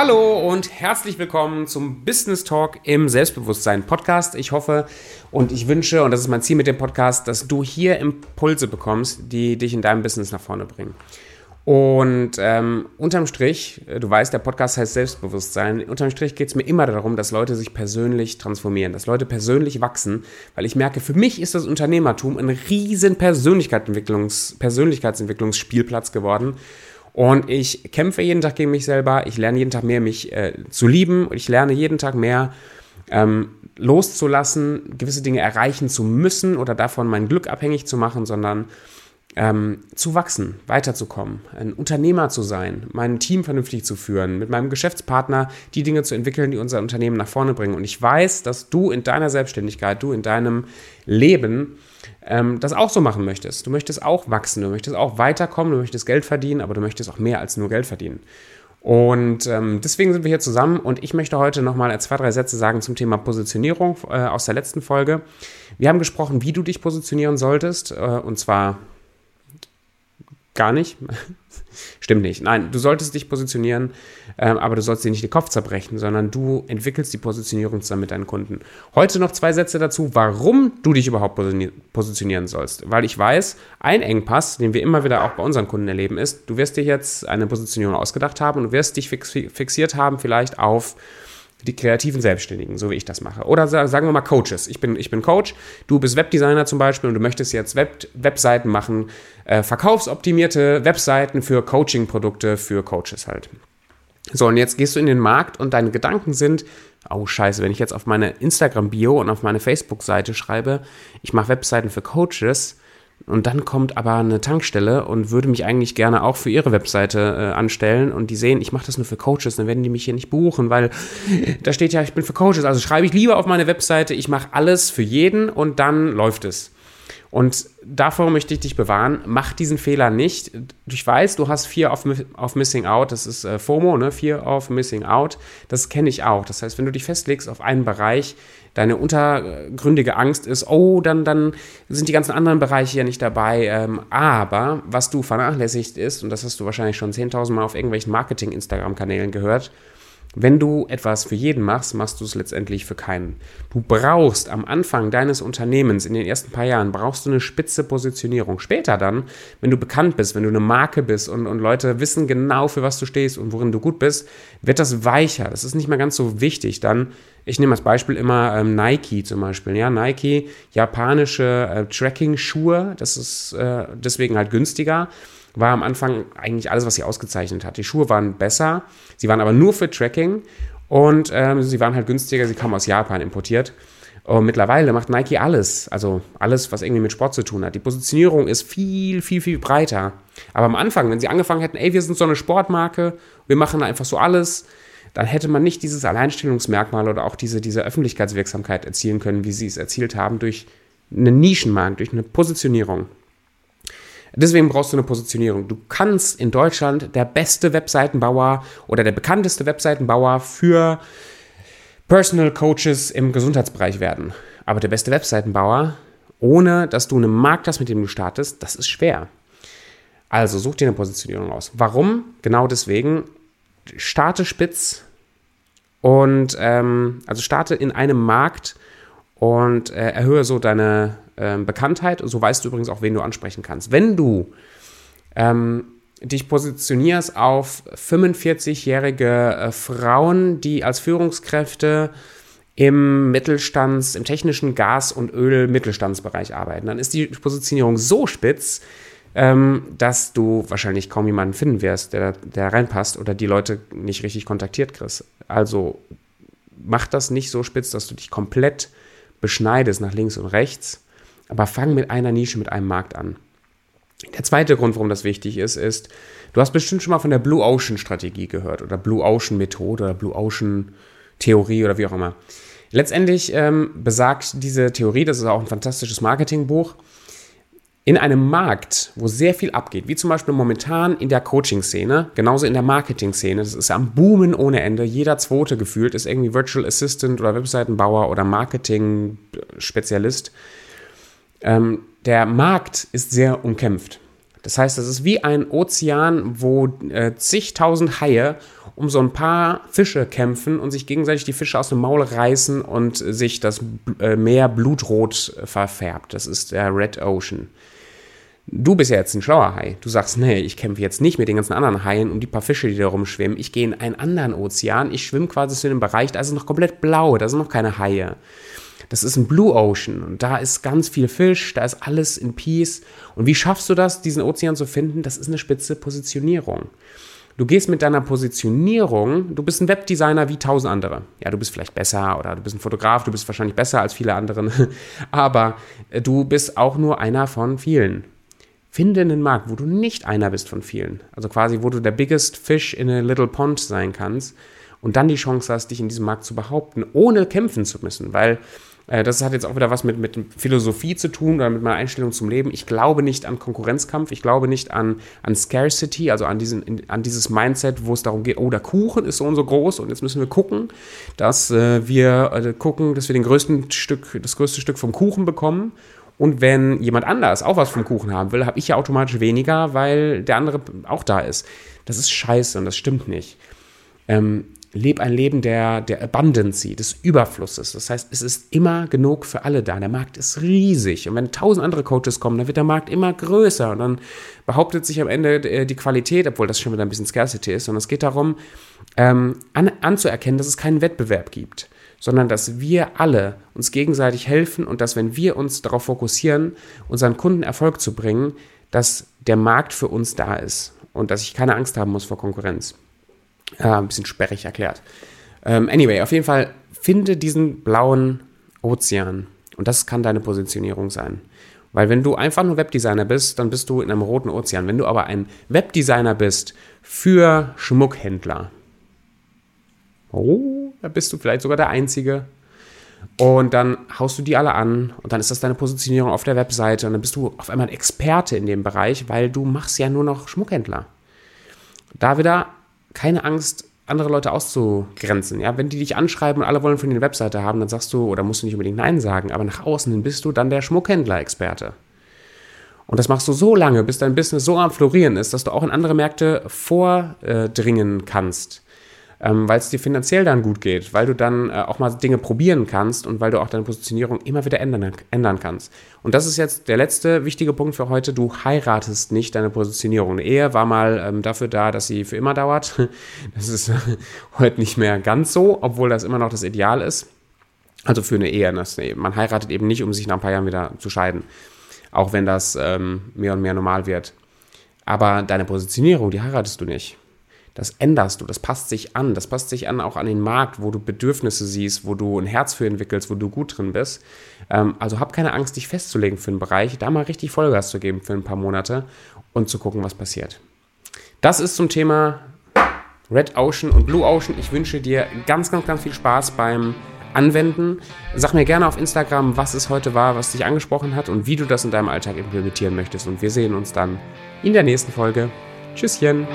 Hallo und herzlich willkommen zum Business Talk im Selbstbewusstsein Podcast. Ich hoffe und ich wünsche, und das ist mein Ziel mit dem Podcast, dass du hier Impulse bekommst, die dich in deinem Business nach vorne bringen. Und ähm, unterm Strich, du weißt, der Podcast heißt Selbstbewusstsein. Unterm Strich geht es mir immer darum, dass Leute sich persönlich transformieren, dass Leute persönlich wachsen, weil ich merke, für mich ist das Unternehmertum ein riesen Persönlichkeitsentwicklungs Persönlichkeitsentwicklungsspielplatz geworden. Und ich kämpfe jeden Tag gegen mich selber. Ich lerne jeden Tag mehr, mich äh, zu lieben. Und ich lerne jeden Tag mehr, ähm, loszulassen, gewisse Dinge erreichen zu müssen oder davon mein Glück abhängig zu machen, sondern ähm, zu wachsen, weiterzukommen, ein Unternehmer zu sein, mein Team vernünftig zu führen, mit meinem Geschäftspartner die Dinge zu entwickeln, die unser Unternehmen nach vorne bringen. Und ich weiß, dass du in deiner Selbstständigkeit, du in deinem Leben ähm, das auch so machen möchtest. Du möchtest auch wachsen, du möchtest auch weiterkommen, du möchtest Geld verdienen, aber du möchtest auch mehr als nur Geld verdienen. Und ähm, deswegen sind wir hier zusammen und ich möchte heute nochmal zwei, drei Sätze sagen zum Thema Positionierung äh, aus der letzten Folge. Wir haben gesprochen, wie du dich positionieren solltest äh, und zwar gar nicht. Stimmt nicht. Nein, du solltest dich positionieren, äh, aber du sollst dir nicht den Kopf zerbrechen, sondern du entwickelst die Positionierung zusammen mit deinen Kunden. Heute noch zwei Sätze dazu, warum du dich überhaupt positionieren sollst. Weil ich weiß, ein Engpass, den wir immer wieder auch bei unseren Kunden erleben, ist, du wirst dir jetzt eine Positionierung ausgedacht haben und wirst dich fixiert haben vielleicht auf die kreativen Selbstständigen, so wie ich das mache. Oder sagen wir mal Coaches. Ich bin, ich bin Coach, du bist Webdesigner zum Beispiel und du möchtest jetzt Web, Webseiten machen, äh, verkaufsoptimierte Webseiten für Coaching-Produkte für Coaches halt. So, und jetzt gehst du in den Markt und deine Gedanken sind, oh scheiße, wenn ich jetzt auf meine Instagram-Bio und auf meine Facebook-Seite schreibe, ich mache Webseiten für Coaches, und dann kommt aber eine Tankstelle und würde mich eigentlich gerne auch für ihre Webseite äh, anstellen. Und die sehen, ich mache das nur für Coaches, dann werden die mich hier nicht buchen, weil da steht ja, ich bin für Coaches. Also schreibe ich lieber auf meine Webseite, ich mache alles für jeden und dann läuft es. Und davor möchte ich dich bewahren. Mach diesen Fehler nicht. Ich weiß, du hast Fear of, of Missing Out. Das ist äh, FOMO, ne? Fear of Missing Out. Das kenne ich auch. Das heißt, wenn du dich festlegst auf einen Bereich, deine untergründige Angst ist, oh, dann, dann sind die ganzen anderen Bereiche ja nicht dabei. Ähm, aber was du vernachlässigt ist, und das hast du wahrscheinlich schon 10.000 Mal auf irgendwelchen Marketing-Instagram-Kanälen gehört, wenn du etwas für jeden machst, machst du es letztendlich für keinen. Du brauchst am Anfang deines Unternehmens, in den ersten paar Jahren, brauchst du eine spitze Positionierung. Später dann, wenn du bekannt bist, wenn du eine Marke bist und, und Leute wissen genau, für was du stehst und worin du gut bist, wird das weicher. Das ist nicht mehr ganz so wichtig. Dann, ich nehme als Beispiel immer ähm, Nike zum Beispiel. Ja, Nike, japanische äh, Tracking-Schuhe, das ist äh, deswegen halt günstiger war am Anfang eigentlich alles, was sie ausgezeichnet hat. Die Schuhe waren besser, sie waren aber nur für Tracking und ähm, sie waren halt günstiger, sie kamen aus Japan importiert. Und mittlerweile macht Nike alles, also alles, was irgendwie mit Sport zu tun hat. Die Positionierung ist viel, viel, viel breiter. Aber am Anfang, wenn sie angefangen hätten, ey, wir sind so eine Sportmarke, wir machen einfach so alles, dann hätte man nicht dieses Alleinstellungsmerkmal oder auch diese, diese Öffentlichkeitswirksamkeit erzielen können, wie sie es erzielt haben, durch einen Nischenmarkt, durch eine Positionierung. Deswegen brauchst du eine Positionierung. Du kannst in Deutschland der beste Webseitenbauer oder der bekannteste Webseitenbauer für Personal Coaches im Gesundheitsbereich werden. Aber der beste Webseitenbauer, ohne dass du einen Markt hast, mit dem du startest, das ist schwer. Also such dir eine Positionierung aus. Warum? Genau deswegen. Starte spitz und ähm, also starte in einem Markt und äh, erhöhe so deine ähm, Bekanntheit. So weißt du übrigens auch, wen du ansprechen kannst. Wenn du ähm, dich positionierst auf 45-jährige äh, Frauen, die als Führungskräfte im Mittelstands-, im technischen Gas- und Öl-Mittelstandsbereich arbeiten, dann ist die Positionierung so spitz, ähm, dass du wahrscheinlich kaum jemanden finden wirst, der, der reinpasst oder die Leute nicht richtig kontaktiert kriegst. Also mach das nicht so spitz, dass du dich komplett beschneidest nach links und rechts, aber fang mit einer Nische, mit einem Markt an. Der zweite Grund, warum das wichtig ist, ist, du hast bestimmt schon mal von der Blue Ocean Strategie gehört oder Blue Ocean Methode oder Blue Ocean Theorie oder wie auch immer. Letztendlich ähm, besagt diese Theorie, das ist auch ein fantastisches Marketingbuch, in einem Markt, wo sehr viel abgeht, wie zum Beispiel momentan in der Coaching-Szene, genauso in der Marketing-Szene, das ist am Boomen ohne Ende, jeder zweite gefühlt ist irgendwie Virtual Assistant oder Webseitenbauer oder Marketing-Spezialist. Ähm, der Markt ist sehr umkämpft. Das heißt, das ist wie ein Ozean, wo äh, zigtausend Haie um so ein paar Fische kämpfen und sich gegenseitig die Fische aus dem Maul reißen und sich das äh, Meer blutrot verfärbt. Das ist der Red Ocean. Du bist ja jetzt ein schlauer Hai. Du sagst, nee, ich kämpfe jetzt nicht mit den ganzen anderen Haien um die paar Fische, die da rumschwimmen. Ich gehe in einen anderen Ozean. Ich schwimme quasi zu einem Bereich, da ist es noch komplett blau, da sind noch keine Haie. Das ist ein Blue Ocean und da ist ganz viel Fisch, da ist alles in Peace. Und wie schaffst du das, diesen Ozean zu finden? Das ist eine spitze Positionierung. Du gehst mit deiner Positionierung, du bist ein Webdesigner wie tausend andere. Ja, du bist vielleicht besser oder du bist ein Fotograf, du bist wahrscheinlich besser als viele anderen, aber äh, du bist auch nur einer von vielen. Finde einen Markt, wo du nicht einer bist von vielen. Also quasi, wo du der biggest fish in a little pond sein kannst und dann die Chance hast, dich in diesem Markt zu behaupten, ohne kämpfen zu müssen. Weil das hat jetzt auch wieder was mit, mit Philosophie zu tun oder mit meiner Einstellung zum Leben. Ich glaube nicht an Konkurrenzkampf, ich glaube nicht an, an Scarcity, also an, diesen, an dieses Mindset, wo es darum geht, oh, der Kuchen ist so und so groß und jetzt müssen wir gucken, dass äh, wir äh, gucken, dass wir den größten Stück, das größte Stück vom Kuchen bekommen. Und wenn jemand anders auch was vom Kuchen haben will, habe ich ja automatisch weniger, weil der andere auch da ist. Das ist scheiße und das stimmt nicht. Ähm, leb ein Leben der, der Abundance, des Überflusses. Das heißt, es ist immer genug für alle da. Der Markt ist riesig. Und wenn tausend andere Coaches kommen, dann wird der Markt immer größer. Und dann behauptet sich am Ende äh, die Qualität, obwohl das schon wieder ein bisschen Scarcity ist. Und es geht darum, ähm, an, anzuerkennen, dass es keinen Wettbewerb gibt, sondern dass wir alle uns gegenseitig helfen und dass, wenn wir uns darauf fokussieren, unseren Kunden Erfolg zu bringen, dass der Markt für uns da ist und dass ich keine Angst haben muss vor Konkurrenz. Äh, ein bisschen sperrig erklärt. Ähm, anyway, auf jeden Fall finde diesen blauen Ozean. Und das kann deine Positionierung sein. Weil wenn du einfach nur Webdesigner bist, dann bist du in einem roten Ozean. Wenn du aber ein Webdesigner bist für Schmuckhändler, oh, da bist du vielleicht sogar der Einzige. Und dann haust du die alle an und dann ist das deine Positionierung auf der Webseite und dann bist du auf einmal ein Experte in dem Bereich, weil du machst ja nur noch Schmuckhändler. Da wieder keine Angst, andere Leute auszugrenzen. Ja, wenn die dich anschreiben und alle wollen von dir eine Webseite haben, dann sagst du, oder musst du nicht unbedingt Nein sagen, aber nach außen hin bist du dann der Schmuckhändler-Experte. Und das machst du so lange, bis dein Business so am Florieren ist, dass du auch in andere Märkte vordringen kannst ähm, weil es dir finanziell dann gut geht, weil du dann äh, auch mal Dinge probieren kannst und weil du auch deine Positionierung immer wieder ändern, ändern kannst. Und das ist jetzt der letzte wichtige Punkt für heute. Du heiratest nicht deine Positionierung. Eine Ehe war mal ähm, dafür da, dass sie für immer dauert. Das ist äh, heute nicht mehr ganz so, obwohl das immer noch das Ideal ist. Also für eine Ehe. Man heiratet eben nicht, um sich nach ein paar Jahren wieder zu scheiden. Auch wenn das ähm, mehr und mehr normal wird. Aber deine Positionierung, die heiratest du nicht das änderst du, das passt sich an. Das passt sich an auch an den Markt, wo du Bedürfnisse siehst, wo du ein Herz für entwickelst, wo du gut drin bist. Ähm, also hab keine Angst, dich festzulegen für einen Bereich, da mal richtig Vollgas zu geben für ein paar Monate und zu gucken, was passiert. Das ist zum Thema Red Ocean und Blue Ocean. Ich wünsche dir ganz, ganz, ganz viel Spaß beim Anwenden. Sag mir gerne auf Instagram, was es heute war, was dich angesprochen hat und wie du das in deinem Alltag implementieren möchtest. Und wir sehen uns dann in der nächsten Folge. Tschüsschen.